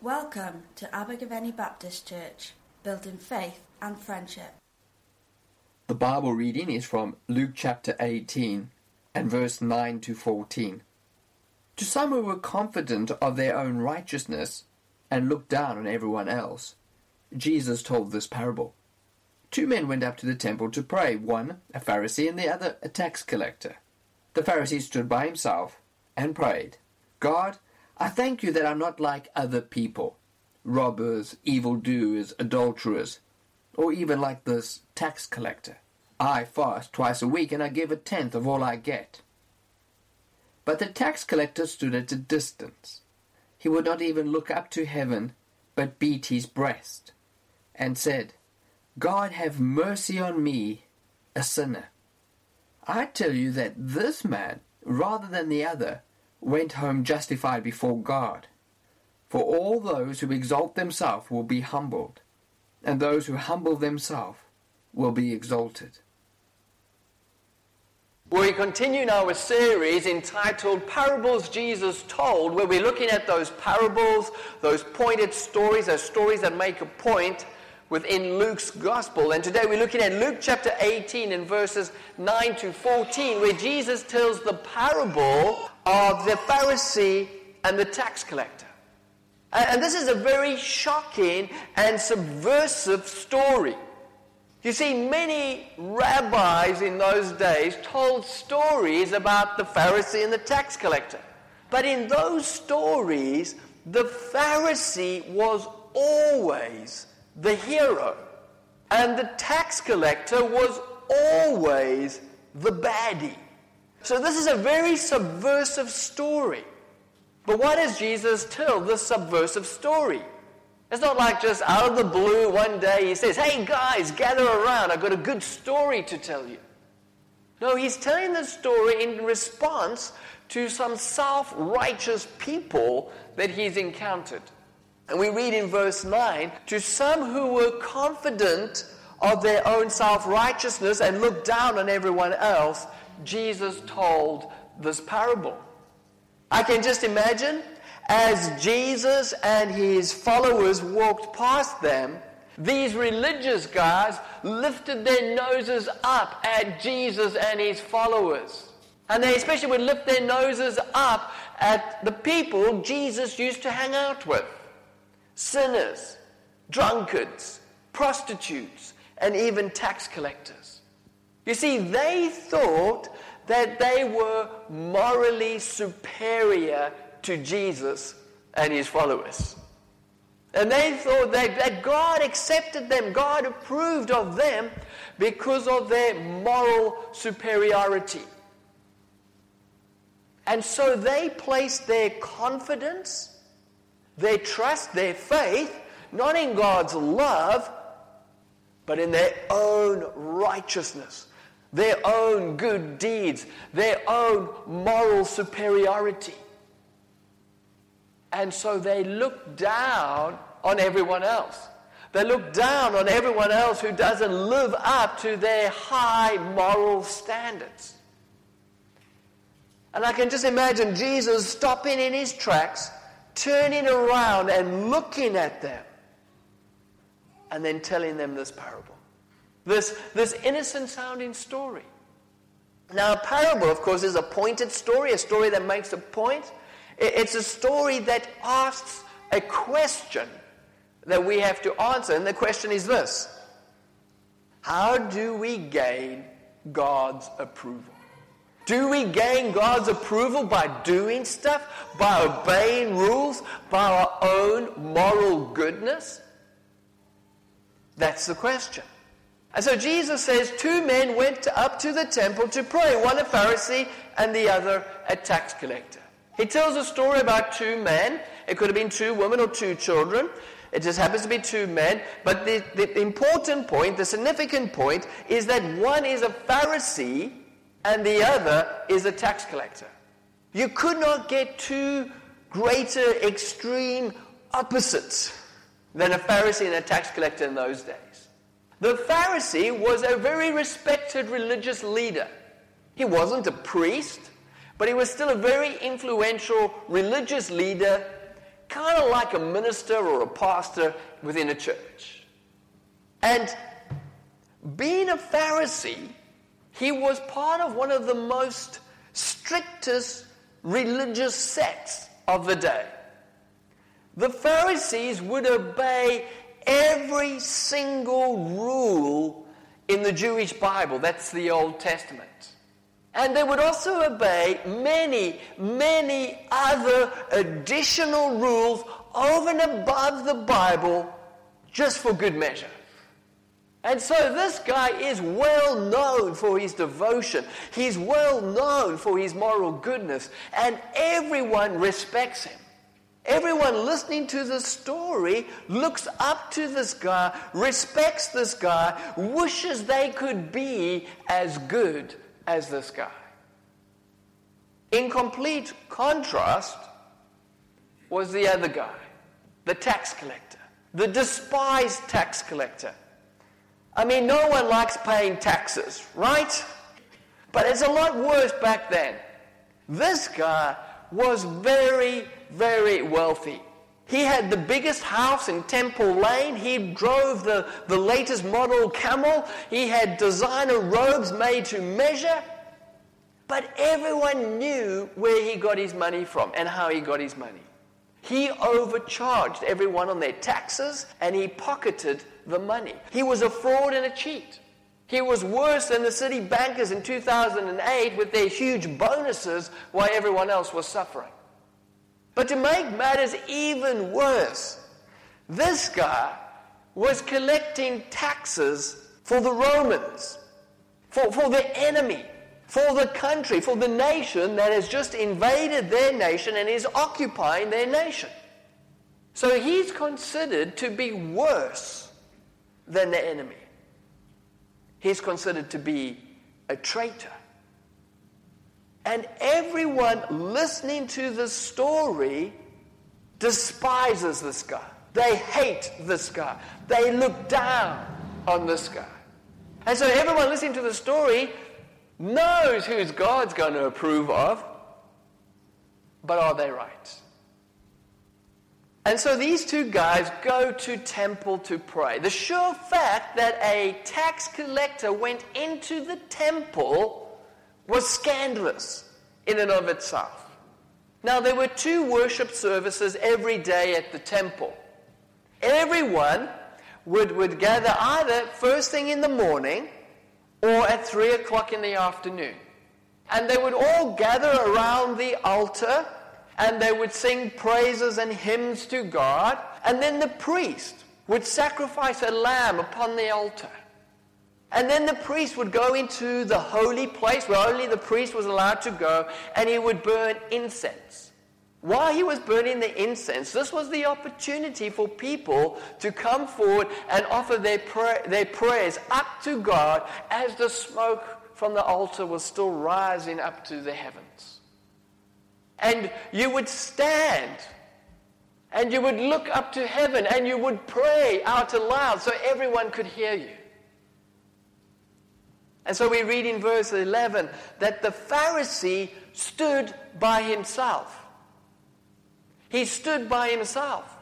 Welcome to Abergavenny Baptist Church, building faith and friendship. The Bible reading is from Luke chapter 18 and verse 9 to 14. To some who were confident of their own righteousness and looked down on everyone else, Jesus told this parable. Two men went up to the temple to pray, one a Pharisee and the other a tax collector. The Pharisee stood by himself and prayed, God, I thank you that I'm not like other people, robbers, evildoers, adulterers, or even like this tax collector. I fast twice a week and I give a tenth of all I get. But the tax collector stood at a distance. He would not even look up to heaven, but beat his breast, and said, God have mercy on me, a sinner. I tell you that this man, rather than the other, went home justified before God. For all those who exalt themselves will be humbled, and those who humble themselves will be exalted. We continue now a series entitled Parables Jesus Told, where we're looking at those parables, those pointed stories, those stories that make a point within Luke's Gospel. And today we're looking at Luke chapter 18 and verses 9 to 14, where Jesus tells the parable of the Pharisee and the tax collector. And this is a very shocking and subversive story. You see, many rabbis in those days told stories about the Pharisee and the tax collector. But in those stories, the Pharisee was always the hero, and the tax collector was always the baddie. So, this is a very subversive story. But why does Jesus tell this subversive story? It's not like just out of the blue one day he says, Hey guys, gather around, I've got a good story to tell you. No, he's telling the story in response to some self righteous people that he's encountered. And we read in verse 9 to some who were confident of their own self righteousness and looked down on everyone else, Jesus told this parable. I can just imagine as Jesus and his followers walked past them, these religious guys lifted their noses up at Jesus and his followers. And they especially would lift their noses up at the people Jesus used to hang out with sinners, drunkards, prostitutes, and even tax collectors. You see, they thought that they were morally superior to Jesus and his followers. And they thought that, that God accepted them, God approved of them because of their moral superiority. And so they placed their confidence their trust their faith not in God's love, but in their own righteousness, their own good deeds, their own moral superiority. And so they look down on everyone else. They look down on everyone else who doesn't live up to their high moral standards. And I can just imagine Jesus stopping in his tracks turning around and looking at them and then telling them this parable. This, this innocent sounding story. Now, a parable, of course, is a pointed story, a story that makes a point. It's a story that asks a question that we have to answer. And the question is this How do we gain God's approval? Do we gain God's approval by doing stuff, by obeying rules, by our own moral goodness? That's the question. And so Jesus says two men went up to the temple to pray, one a Pharisee and the other a tax collector. He tells a story about two men. It could have been two women or two children. It just happens to be two men. But the, the important point, the significant point, is that one is a Pharisee and the other is a tax collector. You could not get two greater extreme opposites than a Pharisee and a tax collector in those days. The Pharisee was a very respected religious leader. He wasn't a priest, but he was still a very influential religious leader kind of like a minister or a pastor within a church. And being a Pharisee, he was part of one of the most strictest religious sects of the day. The Pharisees would obey every single rule in the Jewish Bible. That's the Old Testament. And they would also obey many, many other additional rules over and above the Bible just for good measure. And so this guy is well known for his devotion. He's well known for his moral goodness. And everyone respects him. Everyone listening to the story looks up to this guy, respects this guy, wishes they could be as good as this guy. In complete contrast was the other guy, the tax collector, the despised tax collector. I mean, no one likes paying taxes, right? But it's a lot worse back then. This guy was very, very wealthy. He had the biggest house in Temple Lane. He drove the, the latest model camel. He had designer robes made to measure. But everyone knew where he got his money from and how he got his money. He overcharged everyone on their taxes and he pocketed the money. He was a fraud and a cheat. He was worse than the city bankers in 2008 with their huge bonuses while everyone else was suffering. But to make matters even worse, this guy was collecting taxes for the Romans, for, for the enemy, for the country, for the nation that has just invaded their nation and is occupying their nation. So he's considered to be worse than the enemy. He's considered to be a traitor. And everyone listening to the story despises this guy. They hate this guy. They look down on this guy. And so everyone listening to the story knows who's God's going to approve of, but are they right? And so these two guys go to temple to pray. The sure fact that a tax collector went into the temple was scandalous in and of itself. Now, there were two worship services every day at the temple. Everyone would, would gather either first thing in the morning or at 3 o'clock in the afternoon. And they would all gather around the altar and they would sing praises and hymns to God, and then the priest would sacrifice a lamb upon the altar. And then the priest would go into the holy place where only the priest was allowed to go, and he would burn incense. While he was burning the incense, this was the opportunity for people to come forward and offer their, pray- their prayers up to God as the smoke from the altar was still rising up to the heavens. And you would stand and you would look up to heaven and you would pray out aloud so everyone could hear you. And so we read in verse 11 that the Pharisee stood by himself. He stood by himself.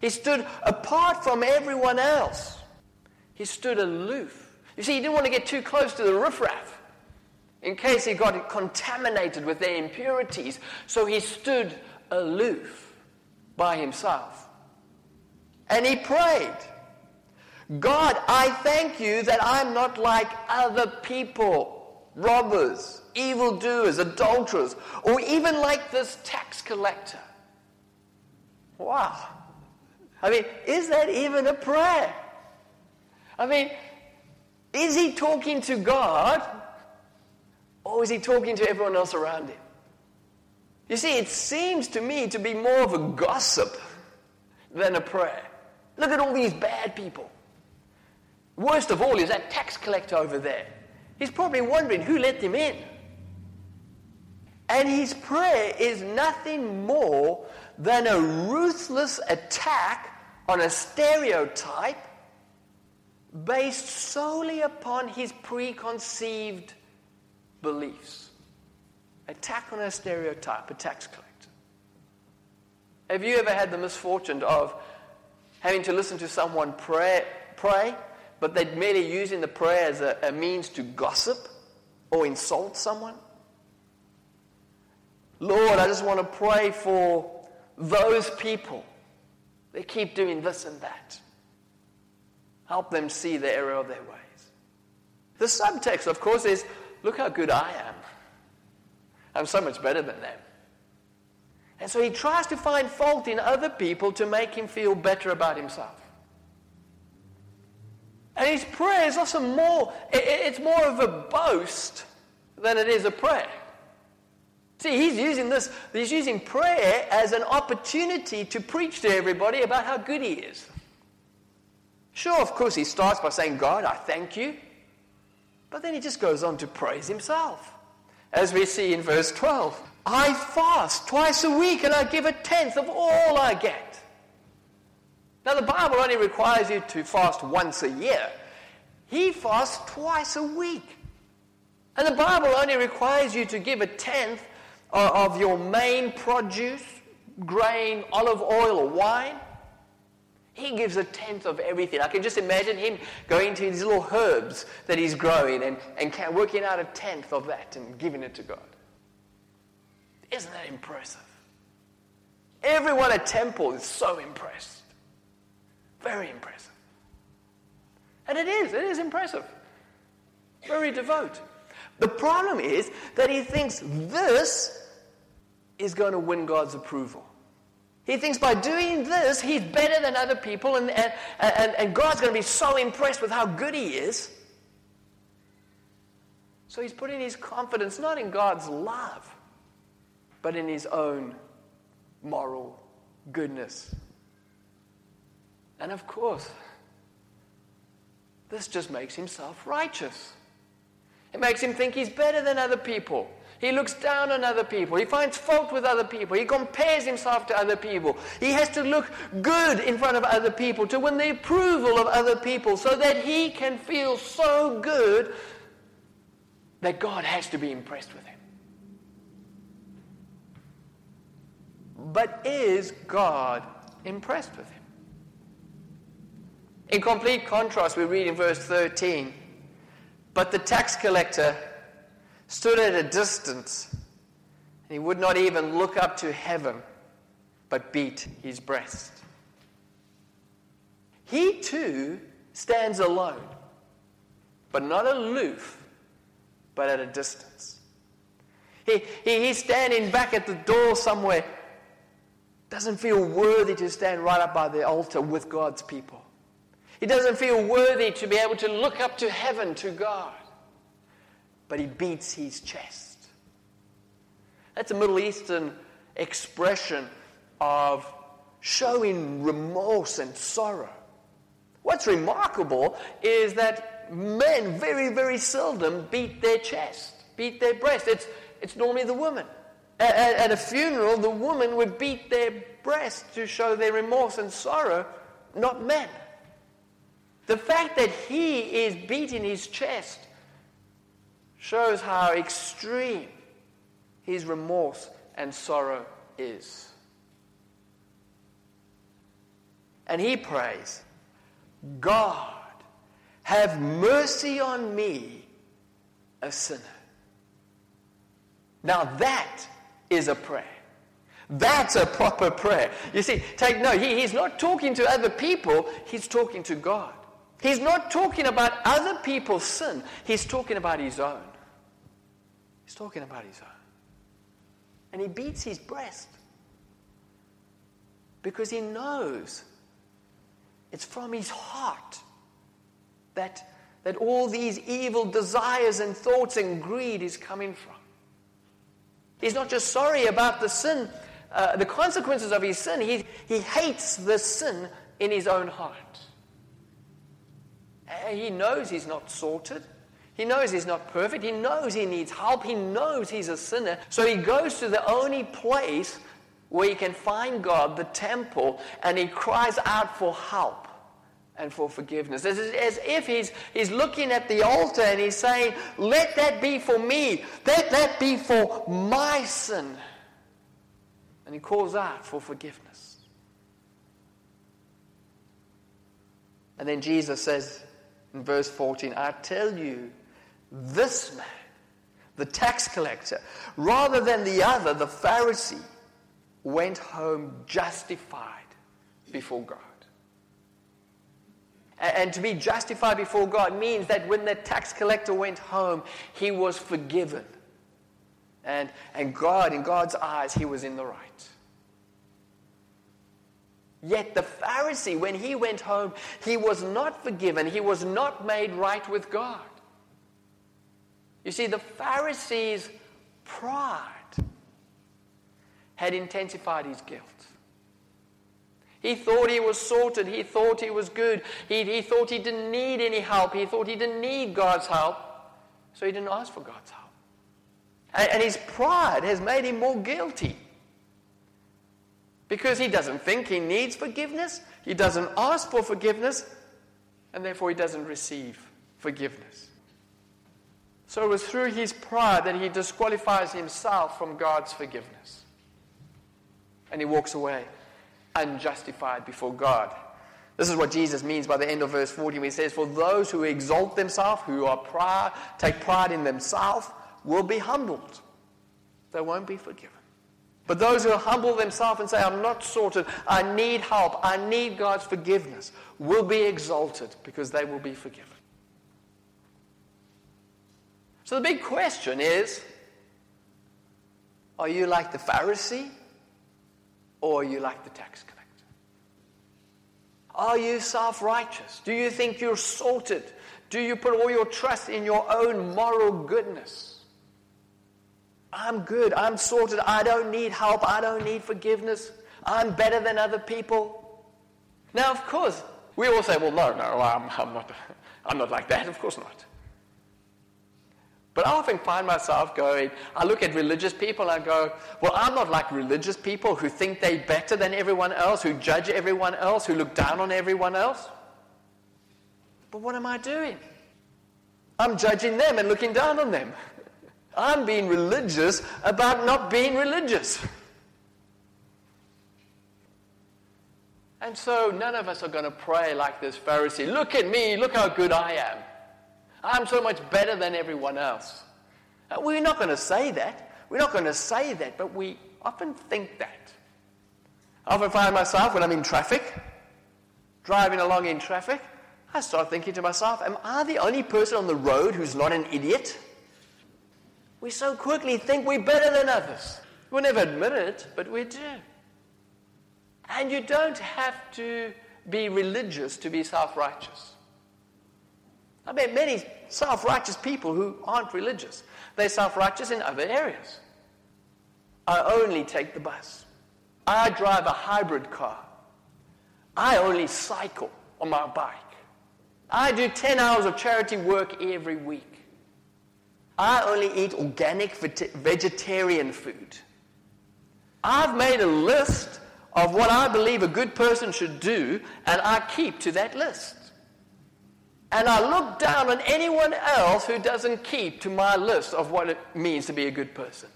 He stood apart from everyone else. He stood aloof. You see, he didn't want to get too close to the riffraff in case he got contaminated with their impurities. So he stood aloof by himself. And he prayed, God, I thank you that I'm not like other people, robbers, evildoers, adulterers, or even like this tax collector. Wow. I mean, is that even a prayer? I mean, is he talking to God or is he talking to everyone else around him? You see, it seems to me to be more of a gossip than a prayer. Look at all these bad people. Worst of all is that tax collector over there. He's probably wondering who let him in. And his prayer is nothing more than a ruthless attack on a stereotype based solely upon his preconceived beliefs. Attack on a stereotype, a tax collector. Have you ever had the misfortune of having to listen to someone pray, pray but they're merely using the prayer as a, a means to gossip or insult someone? Lord, I just want to pray for those people. They keep doing this and that. Help them see the error of their ways. The subtext, of course, is look how good I am. I'm so much better than them. And so he tries to find fault in other people to make him feel better about himself. And his prayer is also more, it's more of a boast than it is a prayer. See, he's using this, he's using prayer as an opportunity to preach to everybody about how good he is. Sure, of course, he starts by saying, God, I thank you. But then he just goes on to praise himself. As we see in verse 12, I fast twice a week and I give a tenth of all I get. Now, the Bible only requires you to fast once a year. He fasts twice a week. And the Bible only requires you to give a tenth of your main produce, grain, olive oil, or wine. He gives a tenth of everything. I can just imagine him going to his little herbs that he's growing and, and working out a tenth of that and giving it to God. Isn't that impressive? Everyone at Temple is so impressed. Very impressive. And it is, it is impressive. Very devout. The problem is that he thinks this is going to win God's approval. He thinks by doing this, he's better than other people, and, and, and, and God's going to be so impressed with how good he is. So he's putting his confidence not in God's love, but in his own moral goodness. And of course, this just makes him self righteous. It makes him think he's better than other people. He looks down on other people. He finds fault with other people. He compares himself to other people. He has to look good in front of other people to win the approval of other people so that he can feel so good that God has to be impressed with him. But is God impressed with him? In complete contrast, we read in verse 13 But the tax collector stood at a distance, and he would not even look up to heaven, but beat his breast. He too stands alone, but not aloof, but at a distance. He, he, he's standing back at the door somewhere, doesn't feel worthy to stand right up by the altar with God's people. He doesn't feel worthy to be able to look up to heaven to God but he beats his chest. That's a Middle Eastern expression of showing remorse and sorrow. What's remarkable is that men very, very seldom beat their chest, beat their breast. It's, it's normally the woman. At, at, a funeral, the woman would beat their breast to show their remorse and sorrow, not men. The fact that he is beating his chest shows how extreme his remorse and sorrow is. And he prays, God, have mercy on me, a sinner. Now that is a prayer. That's a proper prayer. You see, take no, he, he's not talking to other people, he's talking to God. He's not talking about other people's sin, he's talking about his own. He's talking about his own. And he beats his breast because he knows it's from his heart that, that all these evil desires and thoughts and greed is coming from. He's not just sorry about the sin, uh, the consequences of his sin, he, he hates the sin in his own heart. He knows he's not sorted. He knows he's not perfect. He knows he needs help. He knows he's a sinner. So he goes to the only place where he can find God, the temple, and he cries out for help and for forgiveness. As, as if he's, he's looking at the altar and he's saying, Let that be for me. Let that be for my sin. And he calls out for forgiveness. And then Jesus says verse 14, I tell you, this man, the tax collector, rather than the other, the Pharisee, went home justified before God. And to be justified before God means that when the tax collector went home, he was forgiven. And, and God, in God's eyes, he was in the right. Yet the Pharisee, when he went home, he was not forgiven. He was not made right with God. You see, the Pharisee's pride had intensified his guilt. He thought he was sorted. He thought he was good. He, he thought he didn't need any help. He thought he didn't need God's help. So he didn't ask for God's help. And, and his pride has made him more guilty. Because he doesn't think he needs forgiveness, he doesn't ask for forgiveness, and therefore he doesn't receive forgiveness. So it was through his pride that he disqualifies himself from God's forgiveness. And he walks away unjustified before God. This is what Jesus means by the end of verse 40 when he says, For those who exalt themselves, who are pride, take pride in themselves, will be humbled. They won't be forgiven. But those who humble themselves and say, I'm not sorted, I need help, I need God's forgiveness, will be exalted because they will be forgiven. So the big question is are you like the Pharisee or are you like the tax collector? Are you self righteous? Do you think you're sorted? Do you put all your trust in your own moral goodness? I'm good. I'm sorted. I don't need help. I don't need forgiveness. I'm better than other people. Now, of course, we all say, well, no, no, I'm, I'm, not, I'm not like that. Of course not. But I often find myself going, I look at religious people and I go, well, I'm not like religious people who think they're better than everyone else, who judge everyone else, who look down on everyone else. But what am I doing? I'm judging them and looking down on them. I'm being religious about not being religious. And so none of us are going to pray like this Pharisee look at me, look how good I am. I'm so much better than everyone else. Uh, we're not going to say that. We're not going to say that, but we often think that. I often find myself when I'm in traffic, driving along in traffic, I start thinking to myself, am I the only person on the road who's not an idiot? We so quickly think we're better than others. We'll never admit it, but we do. And you don't have to be religious to be self righteous. I met many self righteous people who aren't religious. They're self righteous in other areas. I only take the bus. I drive a hybrid car. I only cycle on my bike. I do 10 hours of charity work every week. I only eat organic vegetarian food. I've made a list of what I believe a good person should do, and I keep to that list. And I look down on anyone else who doesn't keep to my list of what it means to be a good person.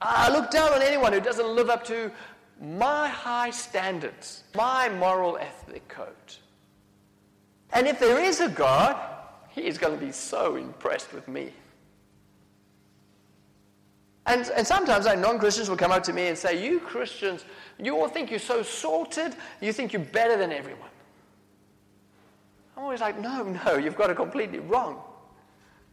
I look down on anyone who doesn't live up to my high standards, my moral ethic code. And if there is a God, He is going to be so impressed with me. And, and sometimes like, non Christians will come up to me and say, You Christians, you all think you're so sorted, you think you're better than everyone. I'm always like, no, no, you've got it completely wrong.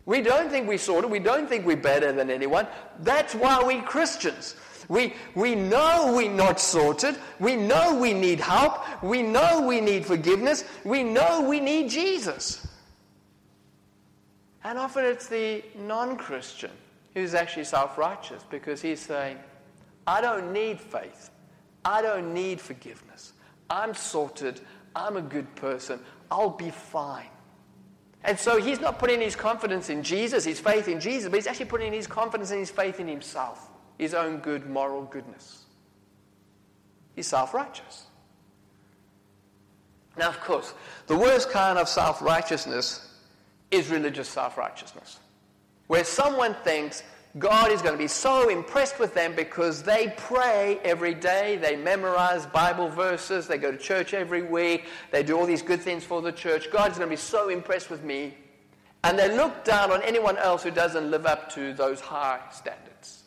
We don't think we're sorted. We don't think we're better than anyone. That's why we're Christians. We, we know we're not sorted. We know we need help. We know we need forgiveness. We know we need Jesus. And often it's the non Christian who's actually self righteous because he's saying, I don't need faith. I don't need forgiveness. I'm sorted. I'm a good person. I'll be fine. And so he's not putting his confidence in Jesus, his faith in Jesus, but he's actually putting his confidence and his faith in himself, his own good moral goodness. He's self righteous. Now, of course, the worst kind of self righteousness is religious self righteousness, where someone thinks God is going to be so impressed with them because they pray every day, they memorize Bible verses, they go to church every week, they do all these good things for the church. God is going to be so impressed with me. And they look down on anyone else who doesn't live up to those high standards.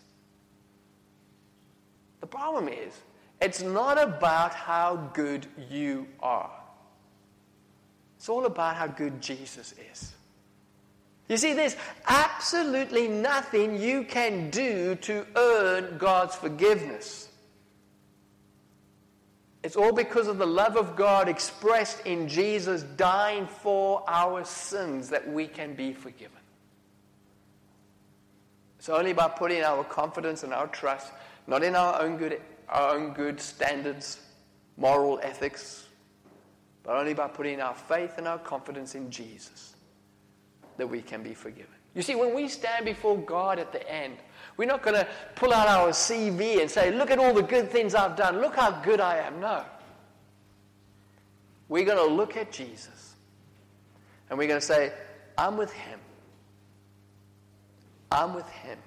The problem is, it's not about how good you are. It's all about how good Jesus is. You see, there's absolutely nothing you can do to earn God's forgiveness. It's all because of the love of God expressed in Jesus dying for our sins that we can be forgiven. It's only by putting our confidence and our trust not in our own good, our own good standards, moral ethics, but only by putting our faith and our confidence in Jesus that we can be forgiven. You see, when we stand before God at the end, we're not going to pull out our CV and say, Look at all the good things I've done. Look how good I am. No. We're going to look at Jesus and we're going to say, I'm with him. I'm with him.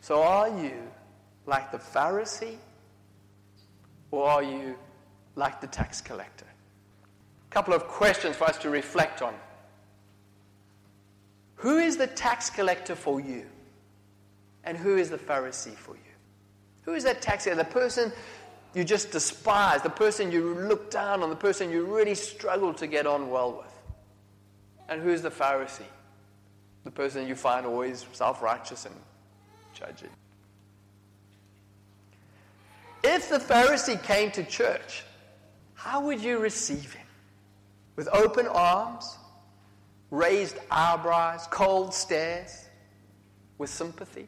So are you like the Pharisee or are you like the tax collector? Couple of questions for us to reflect on. Who is the tax collector for you? And who is the Pharisee for you? Who is that tax collector? The person you just despise, the person you look down on, the person you really struggle to get on well with. And who's the Pharisee? The person you find always self righteous and judging. If the Pharisee came to church, how would you receive him? With open arms, raised eyebrows, cold stares, with sympathy?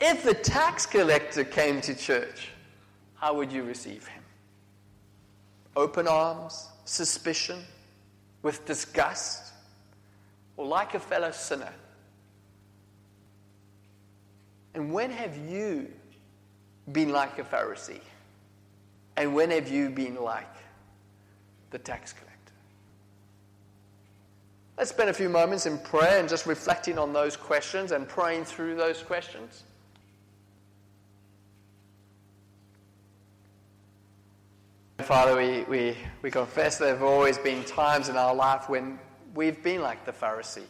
If the tax collector came to church, how would you receive him? Open arms, suspicion, with disgust, or like a fellow sinner? And when have you been like a Pharisee? And when have you been like the tax collector? Let's spend a few moments in prayer and just reflecting on those questions and praying through those questions. Father, we, we, we confess there have always been times in our life when we've been like the Pharisee,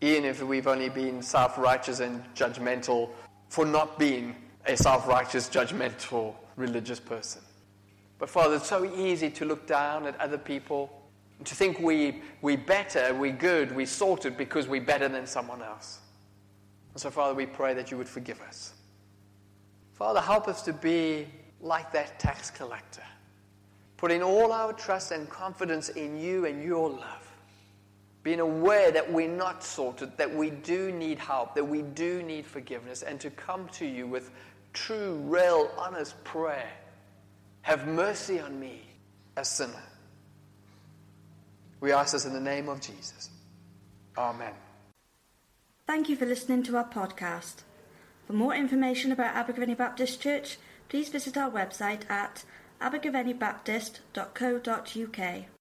even if we've only been self righteous and judgmental for not being a self righteous, judgmental, religious person. But Father, it's so easy to look down at other people, and to think we, we better, we good, we sorted because we're better than someone else. And so, Father, we pray that you would forgive us. Father, help us to be like that tax collector, putting all our trust and confidence in you and your love being aware that we're not sorted, that we do need help, that we do need forgiveness, and to come to you with true, real, honest prayer. Have mercy on me, a sinner. We ask this in the name of Jesus. Amen. Thank you for listening to our podcast. For more information about Abergavenny Baptist Church, please visit our website at abergavennybaptist.co.uk.